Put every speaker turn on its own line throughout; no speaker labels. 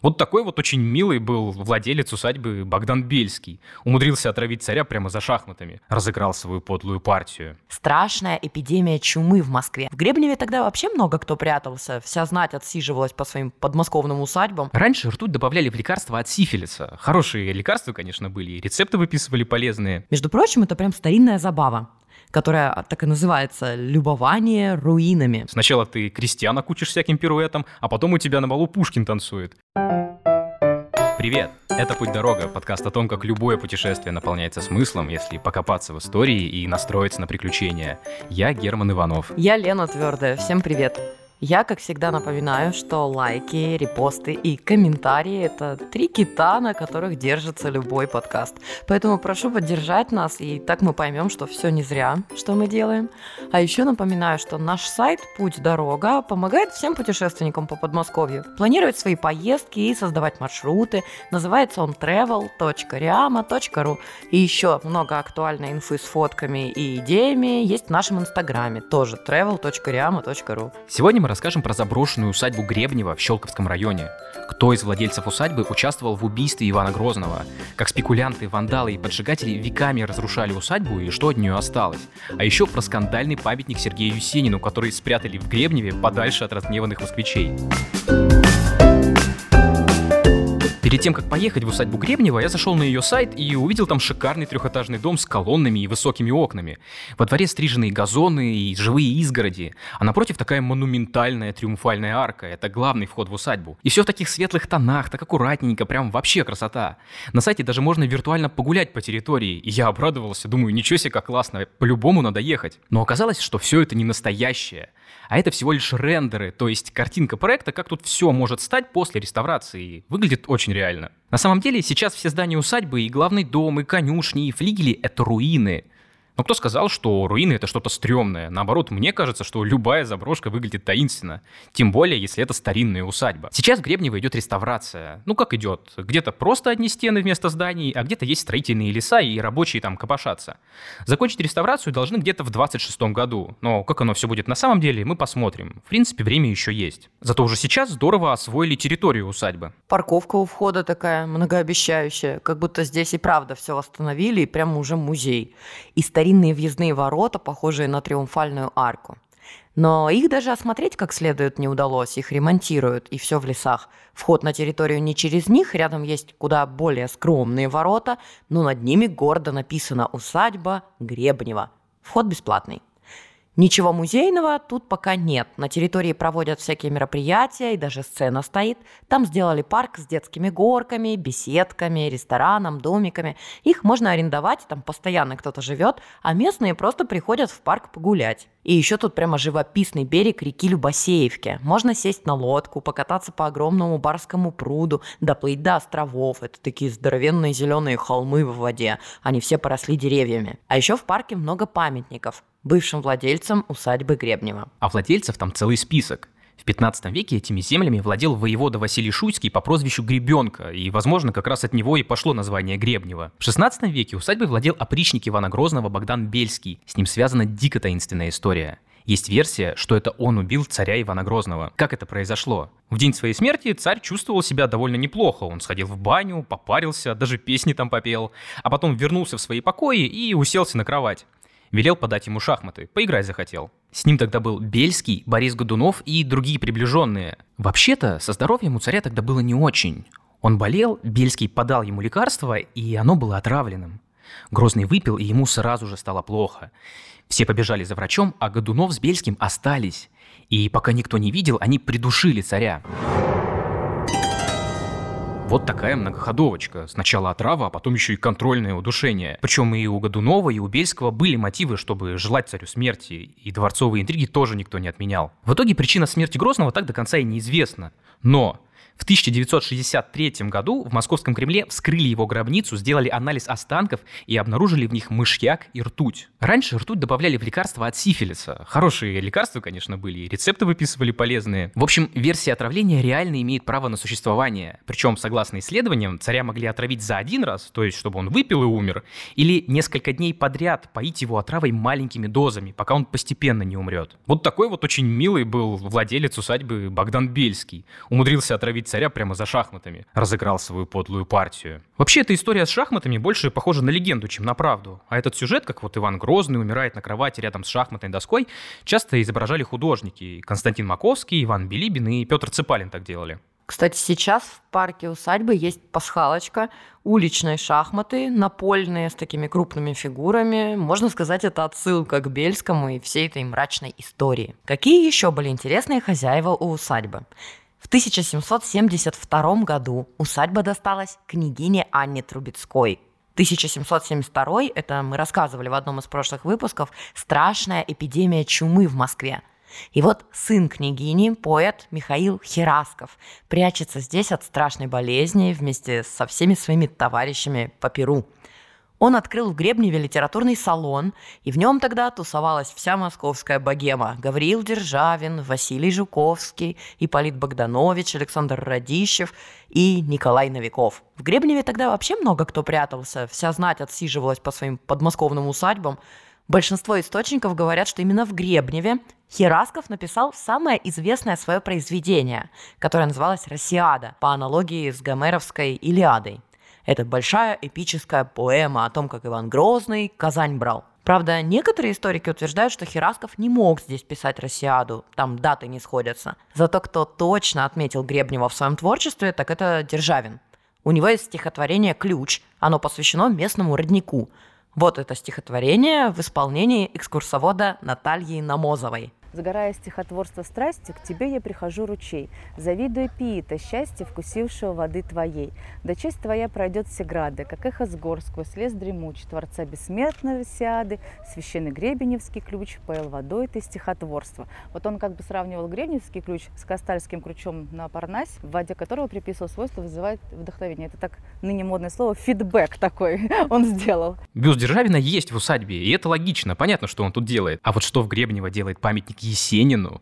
Вот такой вот очень милый был владелец усадьбы Богдан Бельский. Умудрился отравить царя прямо за шахматами. Разыграл свою подлую партию.
Страшная эпидемия чумы в Москве. В Гребневе тогда вообще много кто прятался. Вся знать отсиживалась по своим подмосковным усадьбам.
Раньше ртуть добавляли в лекарства от сифилиса. Хорошие лекарства, конечно, были, и рецепты выписывали полезные.
Между прочим, это прям старинная забава которая так и называется «Любование руинами».
Сначала ты крестьяна кучишь всяким пируэтом, а потом у тебя на балу Пушкин танцует. Привет! Это «Путь-дорога» — подкаст о том, как любое путешествие наполняется смыслом, если покопаться в истории и настроиться на приключения. Я Герман Иванов.
Я Лена Твердая. Всем привет! Я, как всегда, напоминаю, что лайки, репосты и комментарии – это три кита, на которых держится любой подкаст. Поэтому прошу поддержать нас, и так мы поймем, что все не зря, что мы делаем. А еще напоминаю, что наш сайт «Путь дорога» помогает всем путешественникам по Подмосковью планировать свои поездки и создавать маршруты. Называется он travel.riama.ru. И еще много актуальной инфы с фотками и идеями есть в нашем инстаграме, тоже travel.riama.ru.
Сегодня мы расскажем про заброшенную усадьбу Гребнева в Щелковском районе. Кто из владельцев усадьбы участвовал в убийстве Ивана Грозного? Как спекулянты, вандалы и поджигатели веками разрушали усадьбу и что от нее осталось? А еще про скандальный памятник Сергею Юсенину, который спрятали в Гребневе подальше от разгневанных москвичей. Перед тем, как поехать в усадьбу Гребнева, я зашел на ее сайт и увидел там шикарный трехэтажный дом с колоннами и высокими окнами. Во дворе стриженные газоны и живые изгороди, а напротив такая монументальная триумфальная арка. Это главный вход в усадьбу. И все в таких светлых тонах, так аккуратненько, прям вообще красота. На сайте даже можно виртуально погулять по территории, и я обрадовался, думаю, ничего себе, как классно, по-любому надо ехать. Но оказалось, что все это не настоящее. А это всего лишь рендеры, то есть картинка проекта, как тут все может стать после реставрации. Выглядит очень реально. На самом деле сейчас все здания усадьбы, и главный дом, и конюшни, и флигели — это руины. Но кто сказал, что руины это что-то стрёмное? Наоборот, мне кажется, что любая заброшка выглядит таинственно. Тем более, если это старинная усадьба. Сейчас в Гребнево идет реставрация. Ну как идет? Где-то просто одни стены вместо зданий, а где-то есть строительные леса и рабочие там копошатся. Закончить реставрацию должны где-то в 26 году. Но как оно все будет на самом деле, мы посмотрим. В принципе, время еще есть. Зато уже сейчас здорово освоили территорию усадьбы.
Парковка у входа такая многообещающая, как будто здесь и правда все восстановили, и прямо уже музей. И старинные въездные ворота, похожие на триумфальную арку. Но их даже осмотреть как следует не удалось, их ремонтируют, и все в лесах. Вход на территорию не через них, рядом есть куда более скромные ворота, но над ними гордо написано «Усадьба Гребнева». Вход бесплатный. Ничего музейного тут пока нет. На территории проводят всякие мероприятия, и даже сцена стоит. Там сделали парк с детскими горками, беседками, рестораном, домиками. Их можно арендовать, там постоянно кто-то живет, а местные просто приходят в парк погулять. И еще тут прямо живописный берег реки Любасеевки. Можно сесть на лодку, покататься по огромному барскому пруду, доплыть до островов. Это такие здоровенные зеленые холмы в воде. Они все поросли деревьями. А еще в парке много памятников бывшим владельцам усадьбы Гребнева.
А владельцев там целый список. В 15 веке этими землями владел воевода Василий Шуйский по прозвищу Гребенка, и, возможно, как раз от него и пошло название Гребнева. В 16 веке усадьбой владел опричник Ивана Грозного Богдан Бельский. С ним связана дико таинственная история. Есть версия, что это он убил царя Ивана Грозного. Как это произошло? В день своей смерти царь чувствовал себя довольно неплохо. Он сходил в баню, попарился, даже песни там попел, а потом вернулся в свои покои и уселся на кровать. Велел подать ему шахматы, поиграть захотел. С ним тогда был Бельский, Борис Годунов и другие приближенные. Вообще-то, со здоровьем у царя тогда было не очень. Он болел, Бельский подал ему лекарство, и оно было отравленным. Грозный выпил, и ему сразу же стало плохо. Все побежали за врачом, а Годунов с Бельским остались. И пока никто не видел, они придушили царя. Вот такая многоходовочка. Сначала отрава, а потом еще и контрольное удушение. Причем и у Годунова, и у Бельского были мотивы, чтобы желать царю смерти, и дворцовые интриги тоже никто не отменял. В итоге причина смерти Грозного так до конца и неизвестна. Но в 1963 году в Московском Кремле вскрыли его гробницу, сделали анализ останков и обнаружили в них мышьяк и ртуть. Раньше ртуть добавляли в лекарства от сифилиса. Хорошие лекарства, конечно, были, и рецепты выписывали полезные. В общем, версия отравления реально имеет право на существование. Причем, согласно исследованиям, царя могли отравить за один раз, то есть чтобы он выпил и умер, или несколько дней подряд поить его отравой маленькими дозами, пока он постепенно не умрет. Вот такой вот очень милый был владелец усадьбы Богдан Бельский. Умудрился отравить царя прямо за шахматами, разыграл свою подлую партию. Вообще, эта история с шахматами больше похожа на легенду, чем на правду. А этот сюжет, как вот Иван Грозный умирает на кровати рядом с шахматной доской, часто изображали художники. Константин Маковский, Иван Билибин и Петр Цепалин так делали.
Кстати, сейчас в парке усадьбы есть пасхалочка, уличные шахматы, напольные с такими крупными фигурами. Можно сказать, это отсылка к Бельскому и всей этой мрачной истории. Какие еще были интересные хозяева у усадьбы? В 1772 году усадьба досталась княгине Анне Трубецкой. 1772 – это мы рассказывали в одном из прошлых выпусков, страшная эпидемия чумы в Москве – и вот сын княгини, поэт Михаил Херасков, прячется здесь от страшной болезни вместе со всеми своими товарищами по Перу. Он открыл в Гребневе литературный салон, и в нем тогда тусовалась вся московская богема. Гавриил Державин, Василий Жуковский, Ипполит Богданович, Александр Радищев и Николай Новиков. В Гребневе тогда вообще много кто прятался, вся знать отсиживалась по своим подмосковным усадьбам – Большинство источников говорят, что именно в Гребневе Херасков написал самое известное свое произведение, которое называлось «Россиада», по аналогии с гомеровской «Илиадой». Это большая эпическая поэма о том, как Иван Грозный Казань брал. Правда, некоторые историки утверждают, что Херасков не мог здесь писать «Россиаду», там даты не сходятся. Зато кто точно отметил Гребнева в своем творчестве, так это Державин. У него есть стихотворение «Ключ», оно посвящено местному роднику – вот это стихотворение в исполнении экскурсовода Натальи Намозовой.
Загорая стихотворство страсти, к тебе я прихожу ручей, завидуя пиита, счастье вкусившего воды твоей. Да честь твоя пройдет все грады, как эхо с гор сквозь лес дремуч, Творца бессмертного Сиады, священный гребеневский ключ, поел водой ты стихотворство. Вот он как бы сравнивал гребеневский ключ с кастальским ключом на Парнасе, в воде которого приписывал свойство вызывает вдохновение. Это так ныне модное слово фидбэк такой он сделал.
Бюст Державина есть в усадьбе, и это логично, понятно, что он тут делает. А вот что в Гребнево делает памятник к Есенину.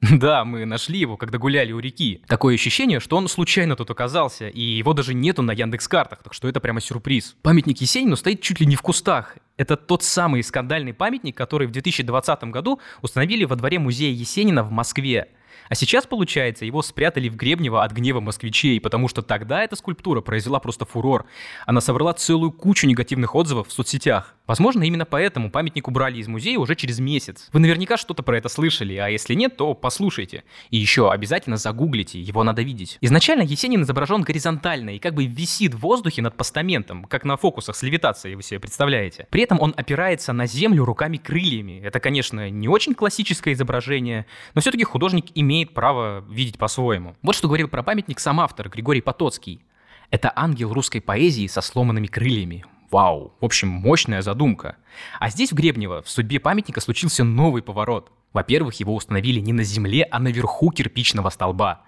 Да, мы нашли его, когда гуляли у реки. Такое ощущение, что он случайно тут оказался, и его даже нету на Яндекс-картах, так что это прямо сюрприз. Памятник Есенину стоит чуть ли не в кустах. Это тот самый скандальный памятник, который в 2020 году установили во дворе музея Есенина в Москве. А сейчас, получается, его спрятали в Гребнево от гнева москвичей, потому что тогда эта скульптура произвела просто фурор. Она собрала целую кучу негативных отзывов в соцсетях. Возможно, именно поэтому памятник убрали из музея уже через месяц. Вы наверняка что-то про это слышали, а если нет, то послушайте. И еще обязательно загуглите, его надо видеть. Изначально Есенин изображен горизонтально и как бы висит в воздухе над постаментом, как на фокусах с левитацией, вы себе представляете. При этом он опирается на землю руками-крыльями. Это, конечно, не очень классическое изображение, но все-таки художник имеет право видеть по-своему. Вот что говорил про памятник сам автор Григорий Потоцкий. Это ангел русской поэзии со сломанными крыльями. Вау, в общем, мощная задумка. А здесь, в Гребнево, в судьбе памятника случился новый поворот. Во-первых, его установили не на земле, а наверху кирпичного столба.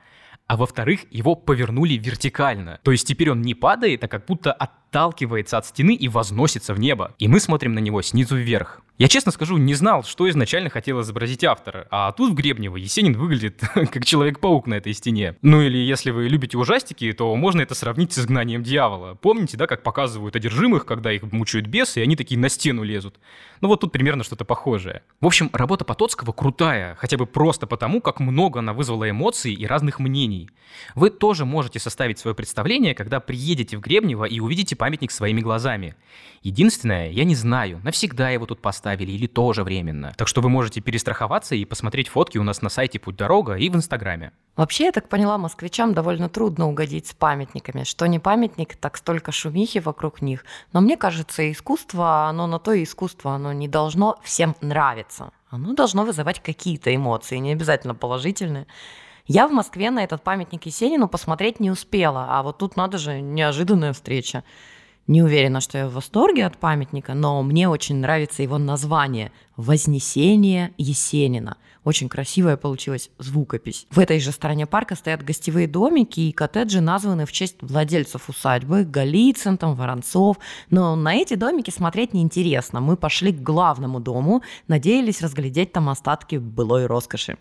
А во-вторых, его повернули вертикально. То есть теперь он не падает, а как будто отталкивается от стены и возносится в небо. И мы смотрим на него снизу вверх. Я честно скажу, не знал, что изначально хотел изобразить автор. А тут в Гребнево Есенин выглядит как Человек-паук на этой стене. Ну или если вы любите ужастики, то можно это сравнить с изгнанием дьявола. Помните, да, как показывают одержимых, когда их мучают бесы, и они такие на стену лезут? Ну вот тут примерно что-то похожее. В общем, работа Потоцкого крутая, хотя бы просто потому, как много она вызвала эмоций и разных мнений. Вы тоже можете составить свое представление, когда приедете в Гребнево и увидите памятник своими глазами. Единственное, я не знаю, навсегда его тут поставить оставили или тоже временно. Так что вы можете перестраховаться и посмотреть фотки у нас на сайте Путь Дорога и в Инстаграме.
Вообще, я так поняла, москвичам довольно трудно угодить с памятниками. Что не памятник, так столько шумихи вокруг них. Но мне кажется, искусство, оно на то и искусство, оно не должно всем нравиться. Оно должно вызывать какие-то эмоции, не обязательно положительные. Я в Москве на этот памятник Есенину посмотреть не успела, а вот тут надо же неожиданная встреча. Не уверена, что я в восторге от памятника, но мне очень нравится его название «Вознесение Есенина». Очень красивая получилась звукопись. В этой же стороне парка стоят гостевые домики и коттеджи, названы в честь владельцев усадьбы, Голицын, там, Воронцов. Но на эти домики смотреть неинтересно. Мы пошли к главному дому, надеялись разглядеть там остатки былой роскоши.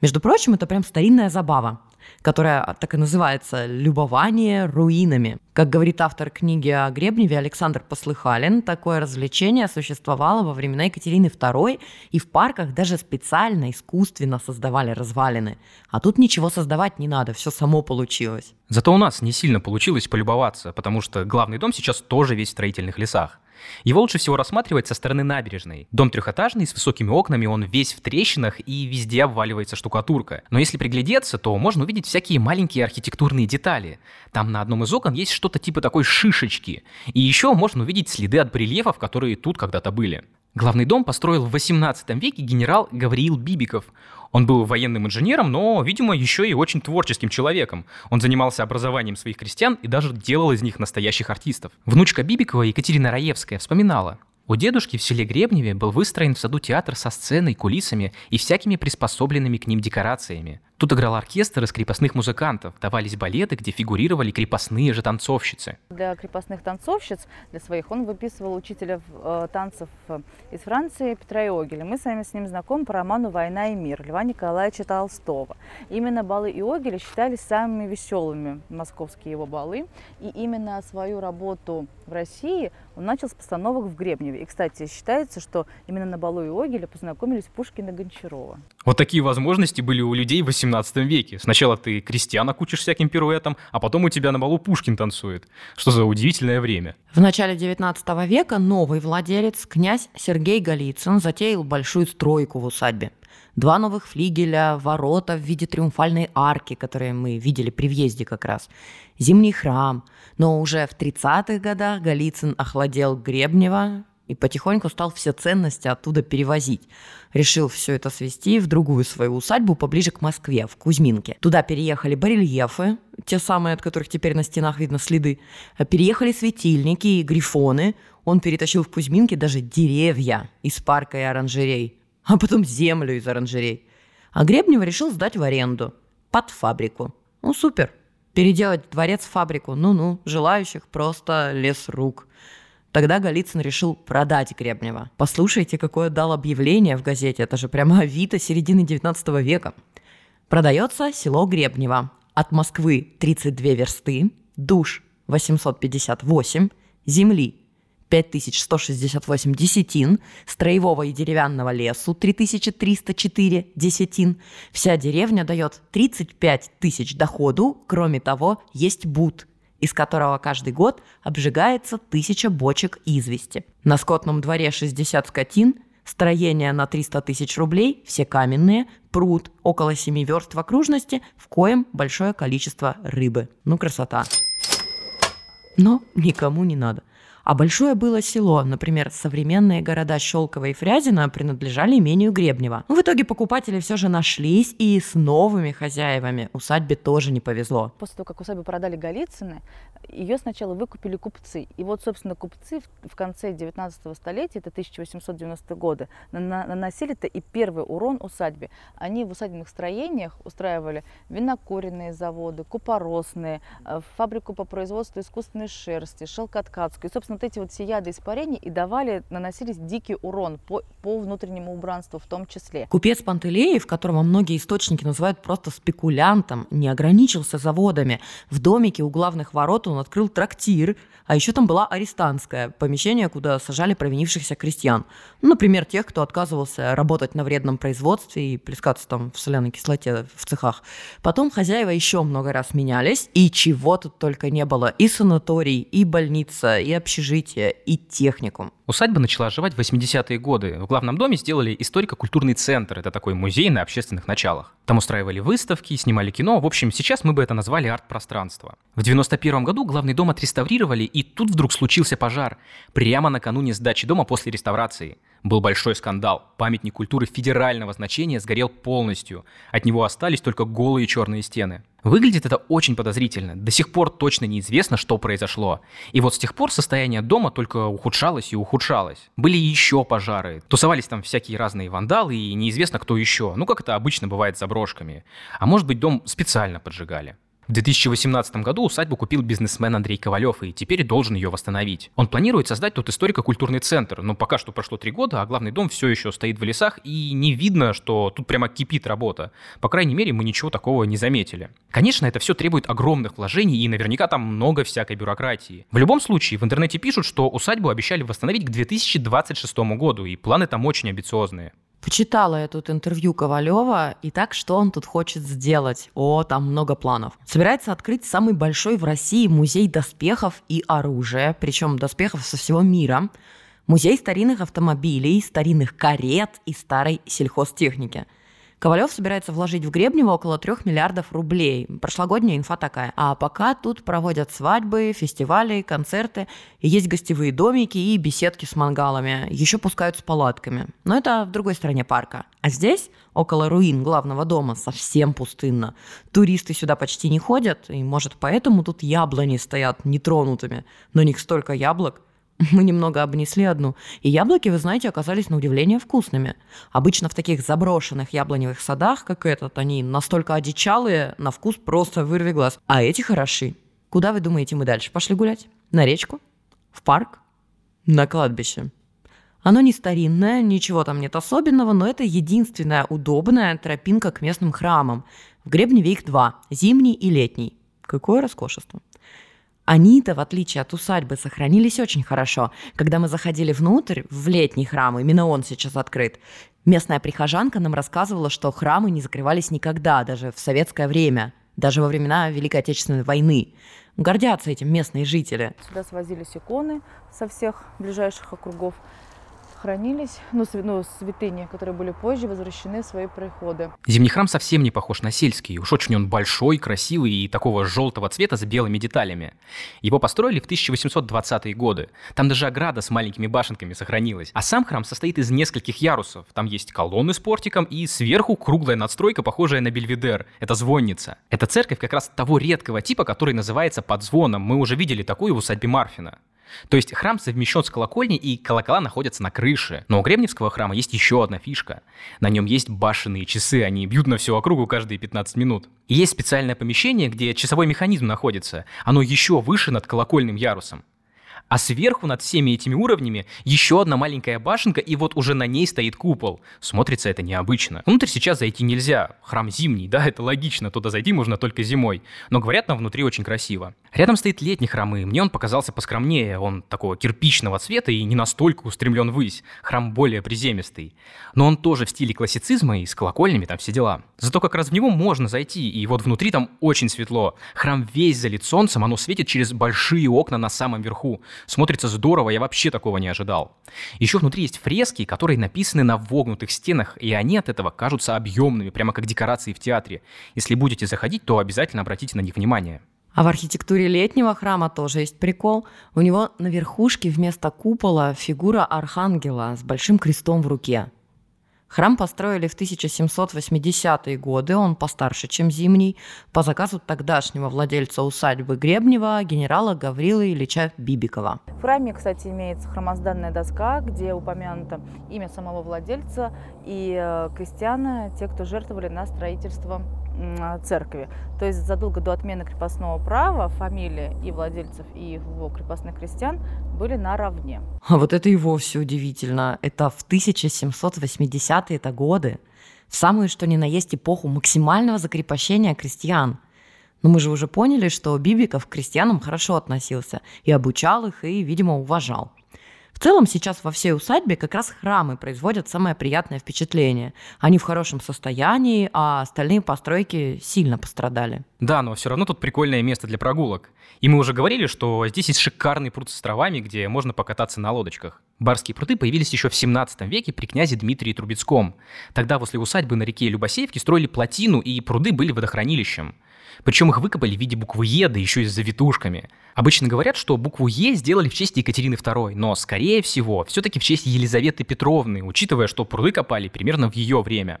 Между прочим, это прям старинная забава которая так и называется «Любование руинами». Как говорит автор книги о Гребневе Александр Послыхалин, такое развлечение существовало во времена Екатерины II, и в парках даже специально, искусственно создавали развалины. А тут ничего создавать не надо, все само получилось.
Зато у нас не сильно получилось полюбоваться, потому что главный дом сейчас тоже весь в строительных лесах. Его лучше всего рассматривать со стороны набережной. Дом трехэтажный, с высокими окнами, он весь в трещинах и везде обваливается штукатурка. Но если приглядеться, то можно увидеть всякие маленькие архитектурные детали. Там на одном из окон есть что-то типа такой шишечки. И еще можно увидеть следы от барельефов, которые тут когда-то были. Главный дом построил в 18 веке генерал Гавриил Бибиков. Он был военным инженером, но, видимо, еще и очень творческим человеком. Он занимался образованием своих крестьян и даже делал из них настоящих артистов. Внучка Бибикова Екатерина Раевская вспоминала. У дедушки в селе Гребневе был выстроен в саду театр со сценой, кулисами и всякими приспособленными к ним декорациями. Тут играл оркестр из крепостных музыкантов, давались балеты, где фигурировали крепостные же танцовщицы.
Для крепостных танцовщиц, для своих, он выписывал учителя э, танцев э, из Франции Петра Иогеля. Мы с вами с ним знакомы по роману «Война и мир» Льва Николаевича Толстого. Именно балы Иогеля считались самыми веселыми московские его балы. И именно свою работу в России он начал с постановок в Гребневе. И, кстати, считается, что именно на балу Иогеля познакомились Пушкин и Гончарова.
Вот такие возможности были у людей 18 18 веке. Сначала ты крестьяна кучишь всяким пируэтом, а потом у тебя на балу Пушкин танцует. Что за удивительное время.
В начале 19 века новый владелец, князь Сергей Голицын, затеял большую стройку в усадьбе. Два новых флигеля, ворота в виде триумфальной арки, которые мы видели при въезде как раз, зимний храм. Но уже в 30-х годах Голицын охладел Гребнева, и потихоньку стал все ценности оттуда перевозить. Решил все это свести в другую свою усадьбу поближе к Москве, в Кузьминке. Туда переехали барельефы, те самые, от которых теперь на стенах видно следы. Переехали светильники и грифоны. Он перетащил в Кузьминке даже деревья из парка и оранжерей, а потом землю из оранжерей. А Гребнева решил сдать в аренду под фабрику. Ну, супер. Переделать дворец в фабрику. Ну-ну, желающих просто лес рук. Тогда Голицын решил продать Гребнева. Послушайте, какое дал объявление в газете. Это же прямо Авито середины 19 века. Продается село Гребнево. От Москвы 32 версты, душ 858, земли 5168 десятин, строевого и деревянного лесу 3304 десятин. Вся деревня дает 35 тысяч доходу, кроме того, есть бут из которого каждый год обжигается тысяча бочек извести. На скотном дворе 60 скотин, строение на 300 тысяч рублей, все каменные, пруд около 7 верст в окружности, в коем большое количество рыбы. Ну, красота. Но никому не надо. А большое было село, например, современные города Щелково и Фрязино принадлежали имению Гребнева. Но в итоге покупатели все же нашлись, и с новыми хозяевами усадьбе тоже не повезло.
После того, как усадьбу продали Голицыны, ее сначала выкупили купцы. И вот, собственно, купцы в конце 19 столетия, это 1890 годы, наносили-то и первый урон усадьбе. Они в усадебных строениях устраивали винокуренные заводы, купоросные, э, фабрику по производству искусственной шерсти, шелкоткацкую. И, собственно, вот эти вот все яды испарения и давали, наносились дикий урон по, по внутреннему убранству в том числе.
Купец Пантелеев, которого многие источники называют просто спекулянтом, не ограничился заводами. В домике у главных ворот он открыл трактир, а еще там была арестантская, помещение, куда сажали провинившихся крестьян. Ну, например, тех, кто отказывался работать на вредном производстве и плескаться там в соляной кислоте в цехах. Потом хозяева еще много раз менялись, и чего тут только не было. И санаторий, и больница, и общежитие, и техникум.
Усадьба начала оживать в 80-е годы. В главном доме сделали историко-культурный центр. Это такой музей на общественных началах. Там устраивали выставки, снимали кино. В общем, сейчас мы бы это назвали арт-пространство. В 91 году главный дом отреставрировали, и тут вдруг случился пожар. Прямо накануне сдачи дома после реставрации. Был большой скандал. Памятник культуры федерального значения сгорел полностью. От него остались только голые черные стены. Выглядит это очень подозрительно. До сих пор точно неизвестно, что произошло. И вот с тех пор состояние дома только ухудшалось и ухудшалось. Были еще пожары. Тусовались там всякие разные вандалы и неизвестно кто еще. Ну, как это обычно бывает с заброшками. А может быть, дом специально поджигали. В 2018 году усадьбу купил бизнесмен Андрей Ковалев и теперь должен ее восстановить. Он планирует создать тут историко-культурный центр, но пока что прошло три года, а главный дом все еще стоит в лесах и не видно, что тут прямо кипит работа. По крайней мере, мы ничего такого не заметили. Конечно, это все требует огромных вложений и наверняка там много всякой бюрократии. В любом случае, в интернете пишут, что усадьбу обещали восстановить к 2026 году, и планы там очень амбициозные.
Почитала я тут интервью Ковалева, и так, что он тут хочет сделать? О, там много планов. Собирается открыть самый большой в России музей доспехов и оружия, причем доспехов со всего мира, музей старинных автомобилей, старинных карет и старой сельхозтехники – Ковалев собирается вложить в Гребнево около 3 миллиардов рублей. Прошлогодняя инфа такая. А пока тут проводят свадьбы, фестивали, концерты. Есть гостевые домики и беседки с мангалами. Еще пускают с палатками. Но это в другой стороне парка. А здесь, около руин главного дома, совсем пустынно. Туристы сюда почти не ходят, и, может, поэтому тут яблони стоят нетронутыми. На них столько яблок. Мы немного обнесли одну, и яблоки, вы знаете, оказались на удивление вкусными. Обычно в таких заброшенных яблоневых садах, как этот, они настолько одичалые, на вкус просто вырви глаз. А эти хороши. Куда вы думаете мы дальше? Пошли гулять? На речку? В парк? На кладбище? Оно не старинное, ничего там нет особенного, но это единственная удобная тропинка к местным храмам. В Гребневе их два – зимний и летний. Какое роскошество. Они-то, в отличие от усадьбы, сохранились очень хорошо. Когда мы заходили внутрь, в летний храм, именно он сейчас открыт, местная прихожанка нам рассказывала, что храмы не закрывались никогда, даже в советское время, даже во времена Великой Отечественной войны. Гордятся этим местные жители.
Сюда свозились иконы со всех ближайших округов хранились, ну, ну, святыни, которые были позже возвращены в свои приходы.
Зимний храм совсем не похож на сельский. Уж очень он большой, красивый и такого желтого цвета с белыми деталями. Его построили в 1820-е годы. Там даже ограда с маленькими башенками сохранилась. А сам храм состоит из нескольких ярусов. Там есть колонны с портиком и сверху круглая надстройка, похожая на бельведер. Это звонница. Это церковь как раз того редкого типа, который называется подзвоном. Мы уже видели такую в усадьбе Марфина. То есть храм совмещен с колокольней, и колокола находятся на крыше. Но у Гребневского храма есть еще одна фишка. На нем есть башенные часы, они бьют на всю округу каждые 15 минут. И есть специальное помещение, где часовой механизм находится. Оно еще выше над колокольным ярусом. А сверху над всеми этими уровнями еще одна маленькая башенка, и вот уже на ней стоит купол. Смотрится это необычно. Внутрь сейчас зайти нельзя. Храм зимний, да, это логично, туда зайти можно только зимой. Но говорят, там внутри очень красиво. Рядом стоит летний храм, и мне он показался поскромнее. Он такого кирпичного цвета и не настолько устремлен ввысь. Храм более приземистый. Но он тоже в стиле классицизма и с колокольнями там все дела. Зато как раз в него можно зайти, и вот внутри там очень светло. Храм весь залит солнцем, оно светит через большие окна на самом верху. Смотрится здорово, я вообще такого не ожидал. Еще внутри есть фрески, которые написаны на вогнутых стенах, и они от этого кажутся объемными, прямо как декорации в театре. Если будете заходить, то обязательно обратите на них внимание.
А в архитектуре летнего храма тоже есть прикол. У него на верхушке вместо купола фигура архангела с большим крестом в руке. Храм построили в 1780-е годы, он постарше, чем Зимний, по заказу тогдашнего владельца усадьбы Гребнева, генерала Гаврилы Ильича Бибикова.
В храме, кстати, имеется хромозданная доска, где упомянуто имя самого владельца и э, крестьяна, те, кто жертвовали на строительство церкви. То есть задолго до отмены крепостного права фамилия и владельцев, и его крепостных крестьян были наравне.
А вот это и вовсе удивительно. Это в 1780-е это годы, в самую что ни на есть эпоху максимального закрепощения крестьян. Но мы же уже поняли, что Бибиков к крестьянам хорошо относился и обучал их, и, видимо, уважал. В целом сейчас во всей усадьбе как раз храмы производят самое приятное впечатление. Они в хорошем состоянии, а остальные постройки сильно пострадали.
Да, но все равно тут прикольное место для прогулок. И мы уже говорили, что здесь есть шикарный пруд с островами, где можно покататься на лодочках. Барские пруды появились еще в 17 веке при князе Дмитрии Трубецком. Тогда возле усадьбы на реке Любасеевки строили плотину, и пруды были водохранилищем. Причем их выкопали в виде буквы Е, да еще и с завитушками. Обычно говорят, что букву Е сделали в честь Екатерины II, но, скорее всего, все-таки в честь Елизаветы Петровны, учитывая, что пруды копали примерно в ее время.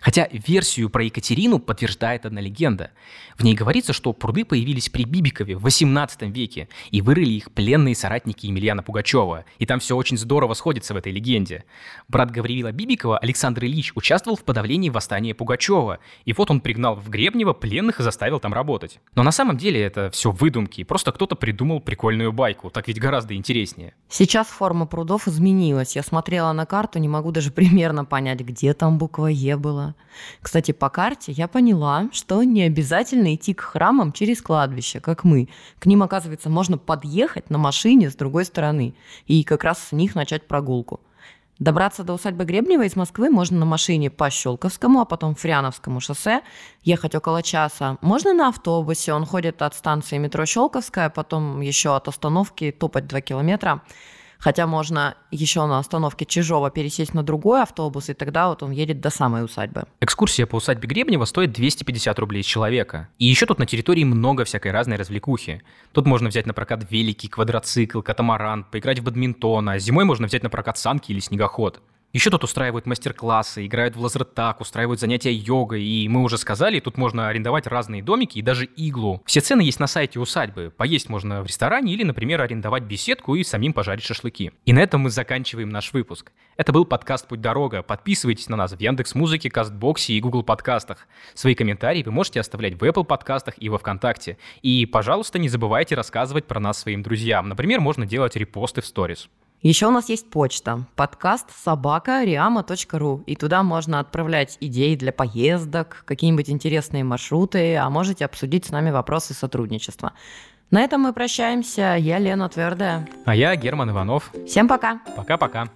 Хотя версию про Екатерину подтверждает одна легенда. В ней говорится, что пруды появились при Бибикове в 18 веке, и вырыли их пленные соратники Емельяна Пугачева. И там все очень здорово сходится в этой легенде. Брат Гавриила Бибикова, Александр Ильич, участвовал в подавлении восстания Пугачева, и вот он пригнал в Гребнево пленных и заставил заставил там работать. Но на самом деле это все выдумки, просто кто-то придумал прикольную байку, так ведь гораздо интереснее.
Сейчас форма прудов изменилась. Я смотрела на карту, не могу даже примерно понять, где там буква Е была. Кстати, по карте я поняла, что не обязательно идти к храмам через кладбище, как мы. К ним, оказывается, можно подъехать на машине с другой стороны и как раз с них начать прогулку. Добраться до усадьбы Гребнева из Москвы можно на машине по Щелковскому, а потом Фряновскому шоссе. Ехать около часа. Можно на автобусе, он ходит от станции метро Щелковская, потом еще от остановки топать 2 километра. Хотя можно еще на остановке Чижова пересесть на другой автобус, и тогда вот он едет до самой усадьбы.
Экскурсия по усадьбе Гребнева стоит 250 рублей с человека. И еще тут на территории много всякой разной развлекухи. Тут можно взять на прокат великий, квадроцикл, катамаран, поиграть в бадминтон, а зимой можно взять на прокат санки или снегоход. Еще тут устраивают мастер-классы, играют в лазертак, устраивают занятия йогой, и мы уже сказали, тут можно арендовать разные домики и даже иглу. Все цены есть на сайте усадьбы. Поесть можно в ресторане или, например, арендовать беседку и самим пожарить шашлыки. И на этом мы заканчиваем наш выпуск. Это был подкаст «Путь дорога». Подписывайтесь на нас в Яндекс Музыке, Кастбоксе и Google подкастах. Свои комментарии вы можете оставлять в Apple подкастах и во Вконтакте. И, пожалуйста, не забывайте рассказывать про нас своим друзьям. Например, можно делать репосты в сторис.
Еще у нас есть почта. Подкаст собака riama.ru. И туда можно отправлять идеи для поездок, какие-нибудь интересные маршруты, а можете обсудить с нами вопросы сотрудничества. На этом мы прощаемся. Я Лена Твердая.
А я Герман Иванов.
Всем пока.
Пока-пока.